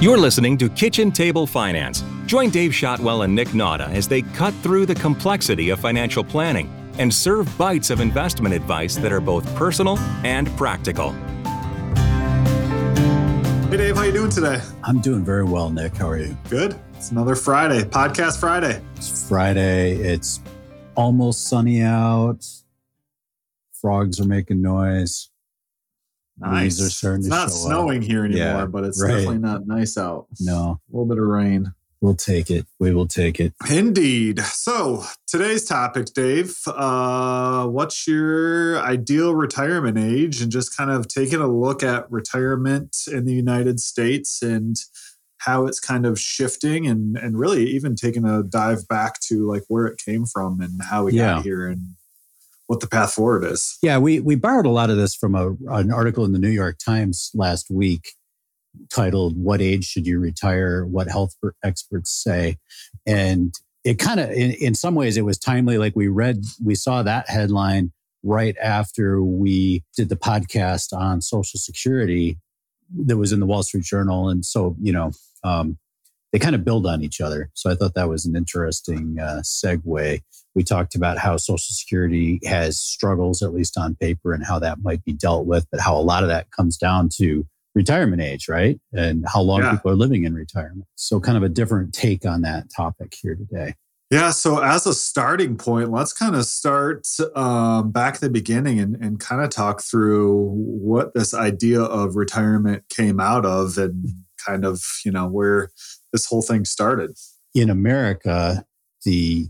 You're listening to Kitchen Table Finance. Join Dave Shotwell and Nick Nauta as they cut through the complexity of financial planning and serve bites of investment advice that are both personal and practical. Hey Dave, how you doing today? I'm doing very well, Nick. How are you? Good. It's another Friday, podcast Friday. It's Friday. It's almost sunny out. Frogs are making noise. Nice. Leaves are starting it's to not snowing up. here anymore, Yeah, but it's right. definitely not nice out. No, A little bit of rain. we'll take it. We will take it. Indeed. So today's topic, Dave, uh, what's your ideal retirement age? And just kind of taking a look at retirement in the United States and how it's kind of shifting and, and really even taking a dive back to like where it came from and how we Yeah. got here and what the path forward is. Yeah, we we borrowed a lot of this from a, an article in the New York Times last week titled "What Age Should You Retire? What Health Experts Say," and it kind of, in, in some ways, it was timely. Like we read, we saw that headline right after we did the podcast on Social Security that was in the Wall Street Journal, and so you know. Um, they kind of build on each other. So I thought that was an interesting uh, segue we talked about how Social Security has struggles, at least on paper, and how that might be dealt with, but how a lot of that comes down to retirement age, right? And how long Yeah. people are living in retirement. So, kind of a different take on that topic here today. Yeah, so as a starting point, let's kind of start um, back at the beginning and, and kind of talk through what this idea of retirement came out of and kind of, you know, where this whole thing started. In America, the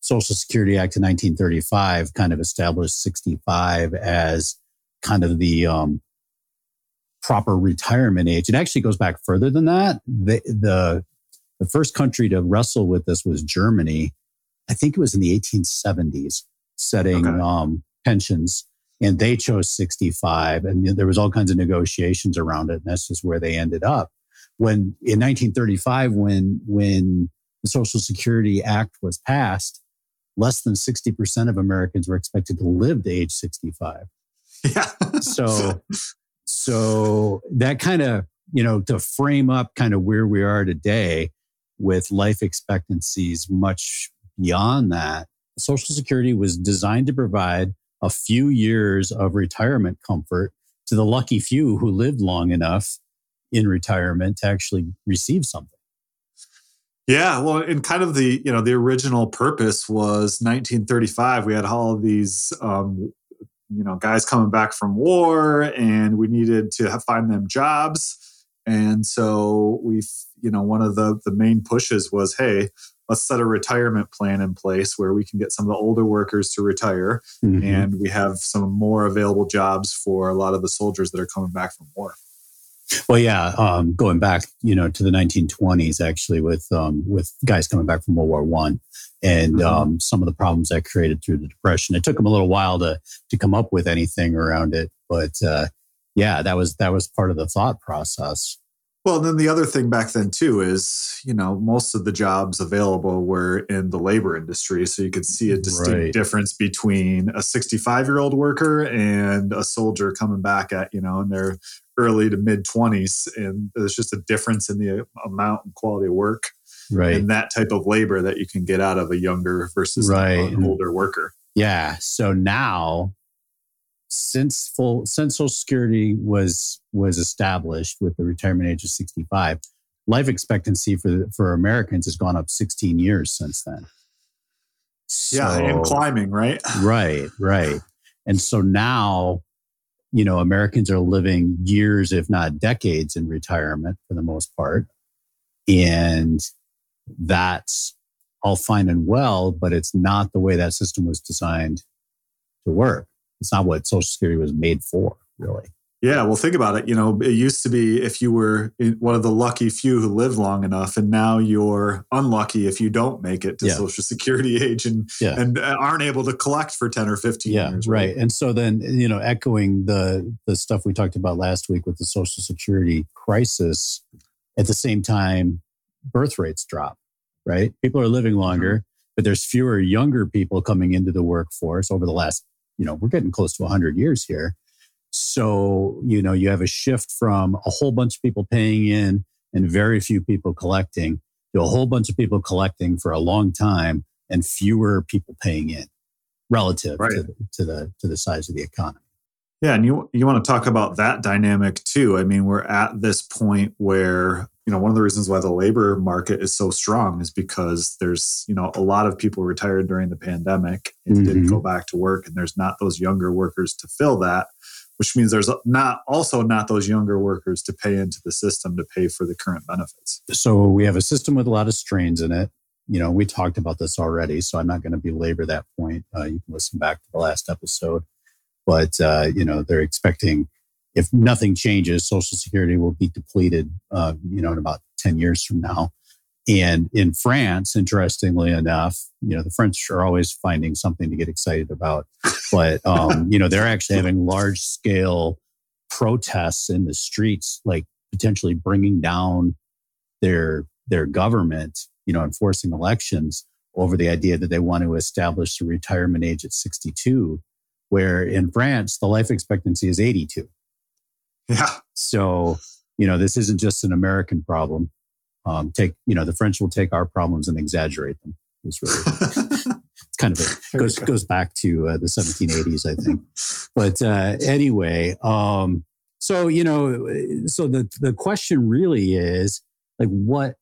Social Security Act of 1935 kind of established 65 as kind of the um, proper retirement age. It actually goes back further than that. The, the the first country to wrestle with this was Germany. I think it was in the 1870s, setting Okay. um, pensions, and they chose 65. And there was all kinds of negotiations around it, and that's just where they ended up. When in 1935, when when the Social Security Act was passed, less than 60% of Americans were expected to live to age 65 Yeah. so so that kind of you know to frame up kind of where we are today with life expectancies much beyond that social security was designed to provide a few years of retirement comfort to the lucky few who lived long enough in retirement to actually receive something Yeah, well, and kind of the you know the original purpose was 1935. We had all of these um, you know guys coming back from war, and we needed to have, find them jobs. And so we, you know, one of the the main pushes was, hey, let's set a retirement plan in place where we can get some of the older workers to retire, Mhm. and we have some more available jobs for a lot of the soldiers that are coming back from war. Well, yeah, um, going back, you know, to the 1920s, actually, with um, with guys coming back from World War One, and Mhm. um, some of the problems that created through the Depression. It took them a little while to to come up with anything around it, but uh, yeah, that was that was part of the thought process. Well, then the other thing back then too is, you know, most of the jobs available were in the labor industry, so you could see a distinct Right. difference between a 65-year-old worker and a soldier coming back at, you know, in their early to mid 20s and there's just a difference in the amount and quality of work Right. and that type of labor that you can get out of a younger versus Right. an older worker. Yeah. So now, since full since Social Security was was established with the retirement age of sixty five, life expectancy for for Americans has gone up sixteen years since then. yeah, and climbing, right? right, right. And so now, you know, Americans are living years, if not decades, in retirement for the most part, and that's all fine and well, but it's not the way that system was designed to work. It's not what Social Security was made for, really. Yeah, well, think about it. You know, it used to be if you were one of the lucky few who lived long enough, and now you're unlucky if you don't make it to Yeah. Social Security age and Yeah. and uh, aren't able to collect for ten or fifteen yeah years. right and so then you know echoing the the stuff we talked about last week with the social security crisis at the same time birth rates drop right people are living longer but there's fewer younger people coming into the workforce over the last you know we're getting close to 100 years here so you know you have a shift from a whole bunch of people paying in and very few people collecting to a whole bunch of people collecting for a long time and fewer people paying in relative right. to, the, to the to the size of the economy. Yeah, and you you want to talk about that dynamic too. I mean, we're at this point where you know one of the reasons why the labor market is so strong is because there's you know a lot of people retired during the pandemic and mm-hmm. didn't go back to work, and there's not those younger workers to fill that, which means there's not also not those younger workers to pay into the system to pay for the current benefits. So we have a system with a lot of strains in it. You know, we talked about this already, so I'm not going to belabor that point. Uh, you can listen back to the last episode but uh, you know they're expecting if nothing changes, Social Security will be depleted, uh, you know, in about ten years from now. And in France, interestingly enough, you know, the French are always finding something to get excited about, but um, you know, they're actually having large scale protests in the streets, like potentially bringing down their their government, you know, enforcing elections over the idea that they want to establish the retirement age at 62 where in France, the life expectancy is 82. Yeah. So, you know, this isn't just an American problem. Um, take, you know, the French will take our problems and exaggerate them. It's really, it's kind of a, goes, goes back to uh, the 1780s, I think. But uh, anyway, um, so, you know, so the, the question really is like, what,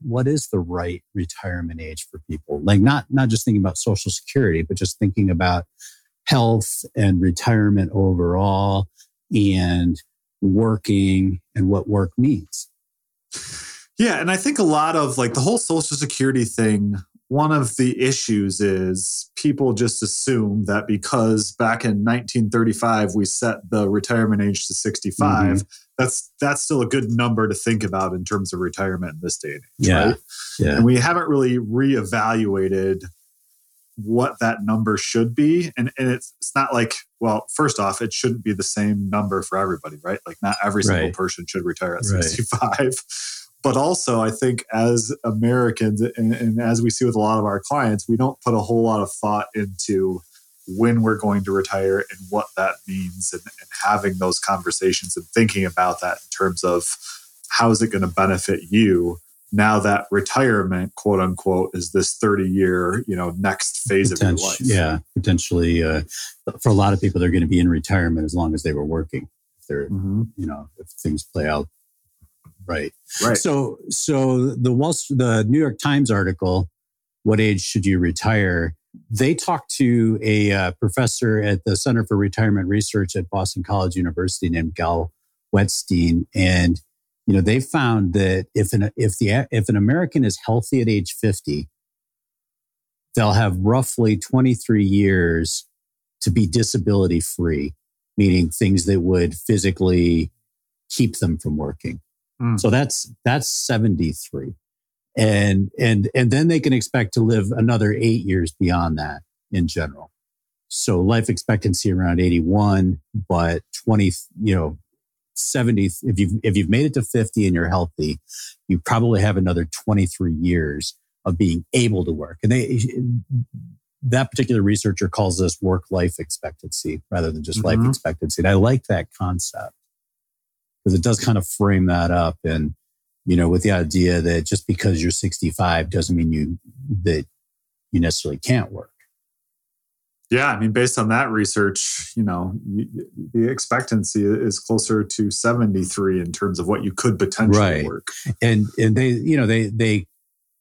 what is the right retirement age for people? Like not, not just thinking about social security, but just thinking about health and retirement overall and working and what work means. Yeah. And I think a lot of like the whole Social Security thing, one of the issues is people just assume that because back in 1935 we set the retirement age to 65, mm-hmm. that's that's still a good number to think about in terms of retirement in this day and age. Yeah. Right? yeah. And we haven't really reevaluated what that number should be and, and it's, it's not like well first off it shouldn't be the same number for everybody right like not every single right. person should retire at 65 right. But also i think as americans and, and as we see with a lot of our clients we don't put a whole lot of thought into when we're going to retire and what that means and, and having those conversations and thinking about that in terms of how is it going to benefit you now that retirement quote unquote is this 30 year you know next phase of your life yeah potentially uh, for a lot of people they're going to be in retirement as long as they were working if they're mm-hmm. you know if things play out right. Right. So so the Wall, the new york times article what age should you retire? They talked to a uh, professor at the center for retirement research at boston college university named Gal Wettstein and you know they found that if an if the if an American is healthy at age 50 they'll have roughly 23 years to be disability free meaning things that would physically keep them from working mm. so that's that's 73 and and and then they can expect to live another 8 years beyond that in general. So life expectancy around 81 but 20 you know 70 if you've if you've made it to 50 and you're healthy you probably have another 23 years of being able to work. And they that particular researcher calls this work life expectancy rather than just mm-hmm. life expectancy. And i like that concept because it does kind of frame that up and you know with the idea that just because you're 65 doesn't mean you that you necessarily can't work yeah, I mean, based on that research, you know, the expectancy is closer to 73 in terms of what you could potentially right. work. And and they, you know, they they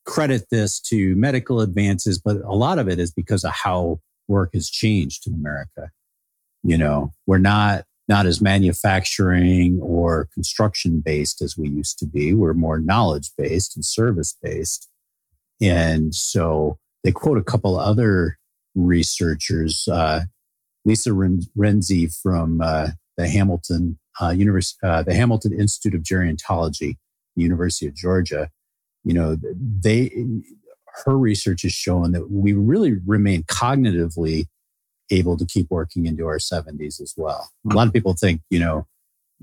credit this to medical advances, but a lot of it is because of how work has changed in America. You know, we're not not as manufacturing or construction based as we used to be. We're more knowledge based and service based. And so they quote a couple other researchers. Uh, Lisa Renzi from uh, the Hamilton uh, uh, the Hamilton Institute of Gerontology, University of Georgia. You know, they her research has shown that we really remain cognitively able to keep working into our 70s as well. A lot of people think, you know,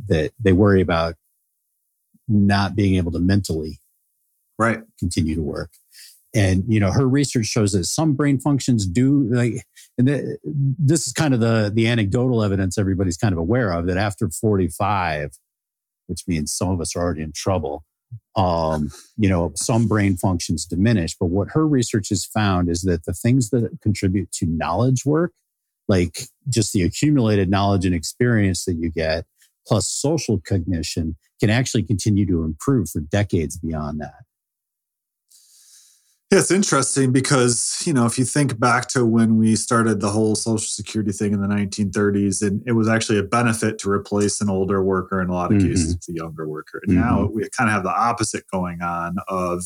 that they worry about not being able to mentally right continue to work and you know her research shows that some brain functions do like and this is kind of the the anecdotal evidence everybody's kind of aware of that after 45 which means some of us are already in trouble um, you know, some brain functions diminish. But what her research has found is that the things that contribute to knowledge work, like just the accumulated knowledge and experience that you get, plus social cognition, can actually continue to improve for decades beyond that. Yeah, it's interesting because, you know, if you think back to when we started the whole social security thing in the 1930s, and it was actually a benefit to replace an older worker in a lot of mm-hmm. cases, the younger worker. And mm-hmm. now we kind of have the opposite going on of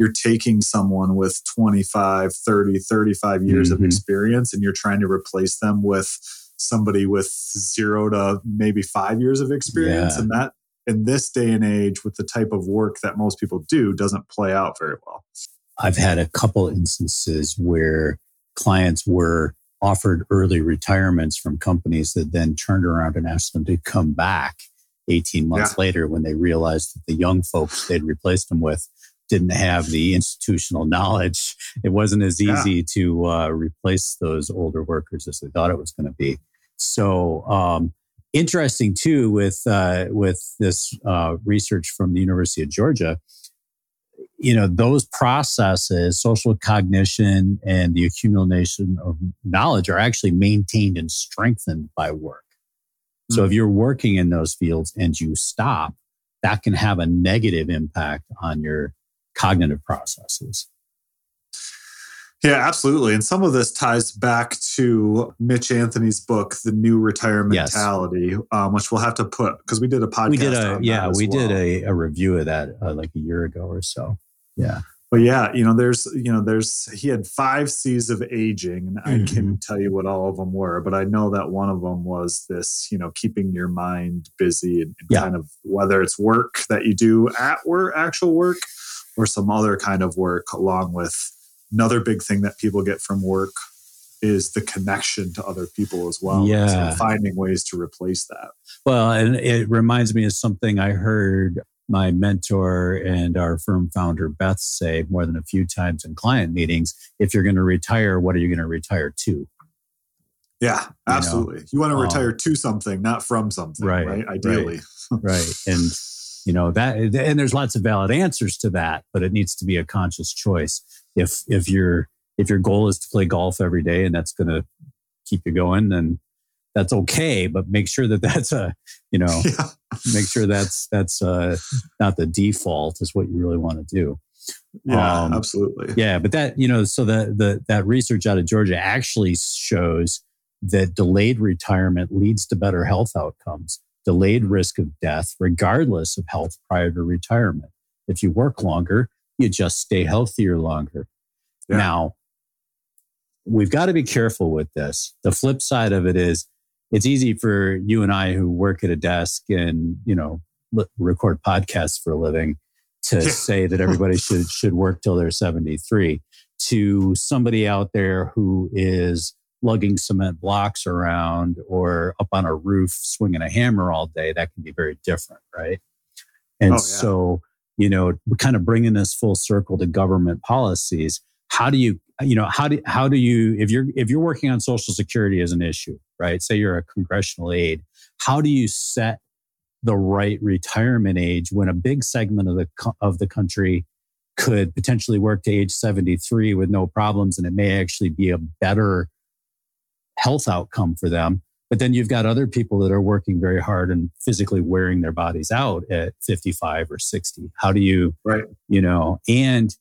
you're taking someone with 25, 30, 35 years mm-hmm. of experience and you're trying to replace them with somebody with zero to maybe five years of experience. Yeah. And that in this day and age with the type of work that most people do doesn't play out very well. I've had a couple instances where clients were offered early retirements from companies that then turned around and asked them to come back 18 months yeah. later when they realized that the young folks they'd replaced them with didn't have the institutional knowledge. It wasn't as easy yeah. to uh, replace those older workers as they thought it was going to be. So, um, interesting too with uh, with this uh, research from the University of Georgia you know those processes social cognition and the accumulation of knowledge are actually maintained and strengthened by work mm-hmm. so if hmm. you're working in those fields and you stop that can have a negative impact on your cognitive processes yeah, absolutely. And some of this ties back to Mitch Anthony's book, The New Retirement yes. Mentality, um, which we'll have to put because we did a podcast. We did a yeah, we well. did a, a, review of that uh, like a year ago or so. Yeah. But yeah, you know, there's, you know, there's, he had five C's of aging, and mm-hmm. I can't tell you what all of them were, but I know that one of them was this, you know, keeping your mind busy and, and yeah. kind of whether it's work that you do at work, actual work, or some other kind of work, along with another big thing that people get from work is the connection to other people as well. Yeah. So finding ways to replace that. Well, and it reminds me of something I heard my mentor and our firm founder, Beth, say more than a few times in client meetings if you're going to retire, what are you going to retire to? Yeah, absolutely. You, know? you want to um, retire um, to something, not from something, right? right? Ideally. Right. right. And, you know, that, and there's lots of valid answers to that, but it needs to be a conscious choice. If, if your, if your goal is to play golf every day and that's going to keep you going, then that's okay, but make sure that that's a, you know, yeah. make sure that's that's uh, not the default is what you really want to do. Yeah, um, absolutely. Yeah, but that you know, so the the that research out of Georgia actually shows that delayed retirement leads to better health outcomes, delayed risk of death, regardless of health prior to retirement. If you work longer, you just stay healthier longer. Yeah. Now, we've got to be careful with this. The flip side of it is it's easy for you and I who work at a desk and, you know, record podcasts for a living to say that everybody should should work till they're 73 to somebody out there who is lugging cement blocks around or up on a roof swinging a hammer all day that can be very different right? And oh, yeah. so you know kind of bringing this full circle to government policies. How do you you know how do how do you if you're if you're working on social security as an issue right? Say you're a congressional aide how do you set the right retirement age when a big segment of the of the country could potentially work to age 73 with no problems and it may actually be a better health outcome for them but then you've got other people that are working very hard and physically wearing their bodies out at 55 or 60 how do you right you know and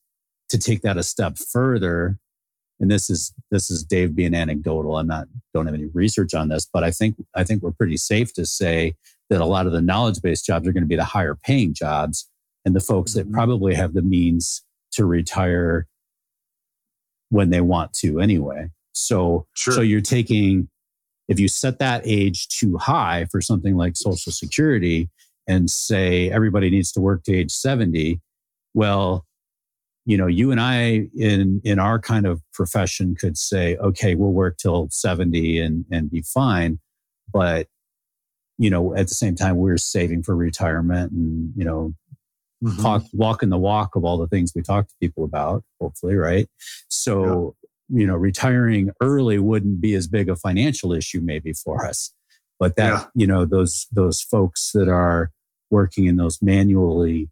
to take that a step further and this is this is Dave being anecdotal. I'm not don't have any research on this, but I think I think we're pretty safe to say that a lot of the knowledge based jobs are going to be the higher paying jobs, and the folks mm-hmm. that probably have the means to retire when they want to anyway. So sure. so you're taking if you set that age too high for something like Social Security and say everybody needs to work to age 70, well, you know, you and I in in our kind of profession could say, okay, we'll work till 70 and and be fine. But, you know, at the same time, we're saving for retirement and, you know, mm-hmm. talk walking the walk of all the things we talk to people about, hopefully, right? So. You know, retiring early wouldn't be as big a financial issue maybe for us. But that, yeah. you know, those those folks that are working in those manually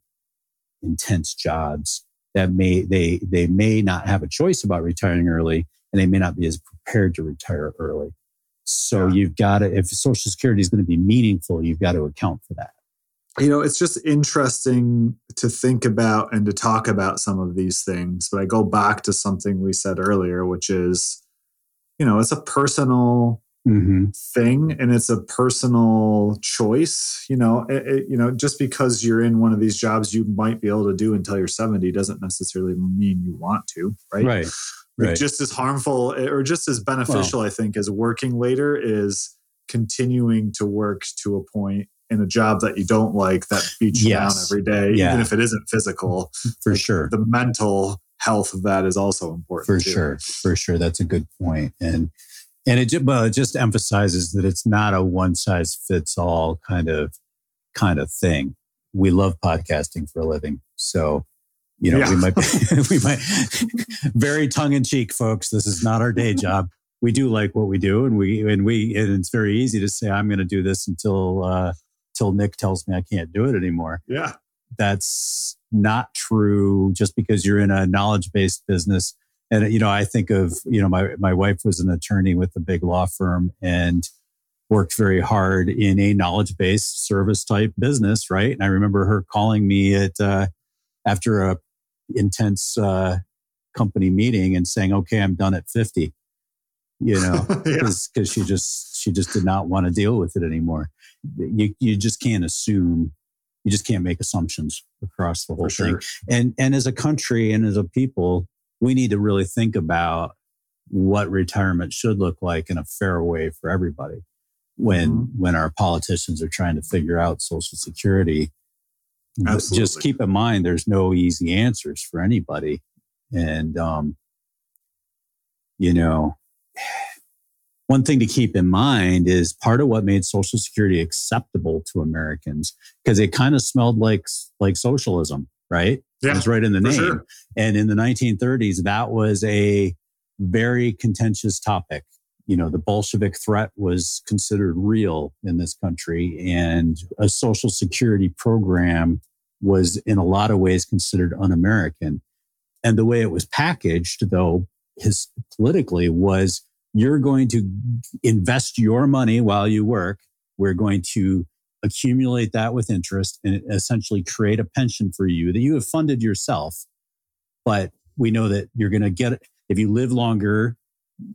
intense jobs that may they they may not have a choice about retiring early and they may not be as prepared to retire early so yeah. you've got to if social security is going to be meaningful you've got to account for that you know it's just interesting to think about and to talk about some of these things but i go back to something we said earlier which is you know it's a personal mm-hmm. thing and it's a personal choice you know it, it, you know just because you're in one of these jobs you might be able to do until you're 70 doesn't necessarily mean you want to right right Right. just as harmful or just as beneficial, well, I think, as working later is continuing to work to a point in a job that you don't like that beats you yes. down every day, yeah. even if it isn't physical. For like sure. The mental health of that is also important. For too. sure. For sure. That's a good point. And and it, well, it just emphasizes that it's not a one size fits all kind of kind of thing. We love podcasting for a living. So, you know, yeah. we might be, we might very tongue in cheek, folks. This is not our day job. We do like what we do, and we and we and it's very easy to say I'm going to do this until uh, until Nick tells me I can't do it anymore. Yeah, that's not true. Just because you're in a knowledge based business and you know i think of you know my my wife was an attorney with a big law firm and worked very hard in a knowledge based service type business right and i remember her calling me at uh, after a intense uh, company meeting and saying okay i'm done at 50 you know because yeah. she just she just did not want to deal with it anymore you you just can't assume you just can't make assumptions across the whole For thing sure. and and as a country and as a people we need to really think about what retirement should look like in a fair way for everybody when mm-hmm. when our politicians are trying to figure out social security Absolutely. just keep in mind there's no easy answers for anybody and um you know one thing to keep in mind is part of what made social security acceptable to americans because it kind of smelled like like socialism right yeah, it's right in the name. Sure. And in the 1930s, that was a very contentious topic. You know, the Bolshevik threat was considered real in this country, and a social security program was in a lot of ways considered un American. And the way it was packaged, though, his politically was you're going to invest your money while you work. We're going to accumulate that with interest and essentially create a pension for you that you have funded yourself. But we know that you're going to get it. If you live longer,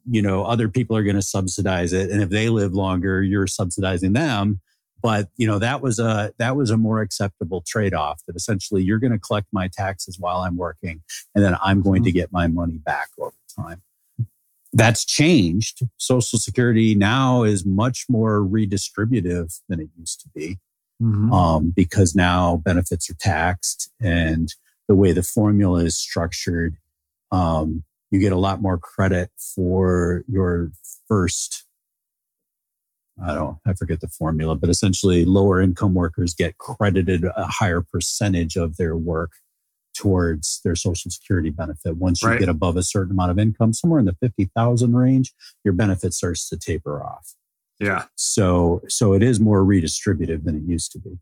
you know, other people are going to subsidize it. And if they live longer, you're subsidizing them. But, you know, that was a, that was a more acceptable trade off that essentially you're going to collect my taxes while I'm working and then I'm going to mm-hmm. get my money back over time that's changed. Social Security now is much more redistributive than it used to be mm-hmm. um, because now benefits are taxed and the way the formula is structured, um, you get a lot more credit for your first. I don't, I forget the formula, but essentially lower income workers get credited a higher percentage of their work towards their social security benefit. Once you right. get above a certain amount of income, somewhere in the 50,000 range, your benefit starts to taper off. Yeah. So, so it is more redistributive than it used to be.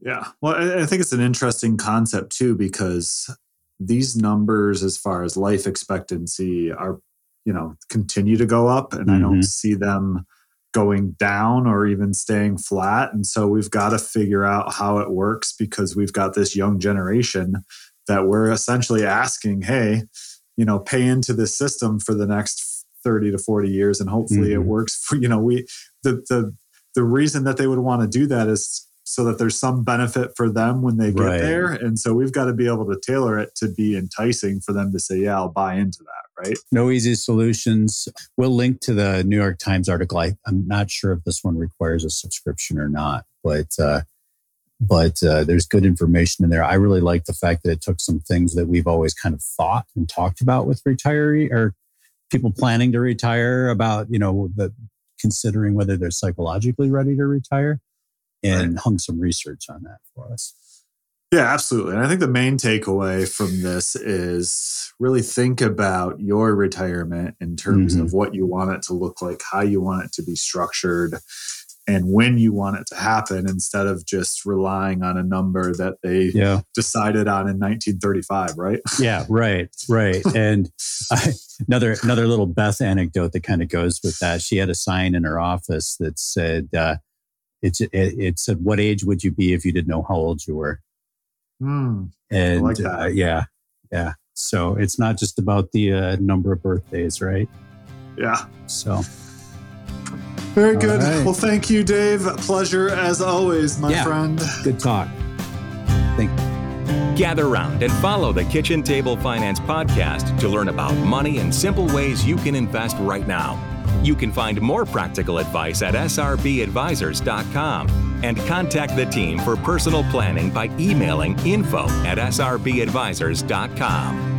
Yeah. Well, I think it's an interesting concept too, because these numbers, as far as life expectancy, are, you know, continue to go up, and mm-hmm. I don't mm-hmm. see them going down or even staying flat. And so we've got to figure out how it works because we've got this young generation that we're essentially asking, hey, you know, pay into this system for the next 30 to 40 years and hopefully mm-hmm. it works for, you know, we the the the reason that they would want to do that is so that there's some benefit for them when they get right. there. And so we've got to be able to tailor it to be enticing for them to say, yeah, I'll buy into that. Right. No easy solutions. We'll link to the New York Times article. I, am not sure if this one requires a subscription or not, but uh, but uh, there's good information in there. I really like the fact that it took some things that we've always kind of thought and talked about with retiree or people planning to retire about, you know, the considering whether they're psychologically ready to retire and right. hung some research on that for us. Yeah, absolutely. And I think the main takeaway from this is really think about your retirement in terms mm-hmm. of what you want it to look like, how you want it to be structured, and when you want it to happen instead of just relying on a number that they Yeah. decided on in 1935, right? Yeah, right, right. And I, another another little Beth anecdote that kind of goes with that. She had a sign in her office that said, uh, "It's it, it said, what age would you be if you didn't know how old you were?" Hmm. And like that. uh, yeah, yeah. So it's not just about the uh, number of birthdays, right? Yeah. So Very good. right. Well, thank you, Dave. Pleasure as always, my Yeah. friend. good talk. Thank you. gather round and follow the Kitchen Table Finance podcast to learn about money and simple ways you can invest right now. You can find more practical advice at srbadvisors.com and contact the team for personal planning by emailing info at srbadvisors.com.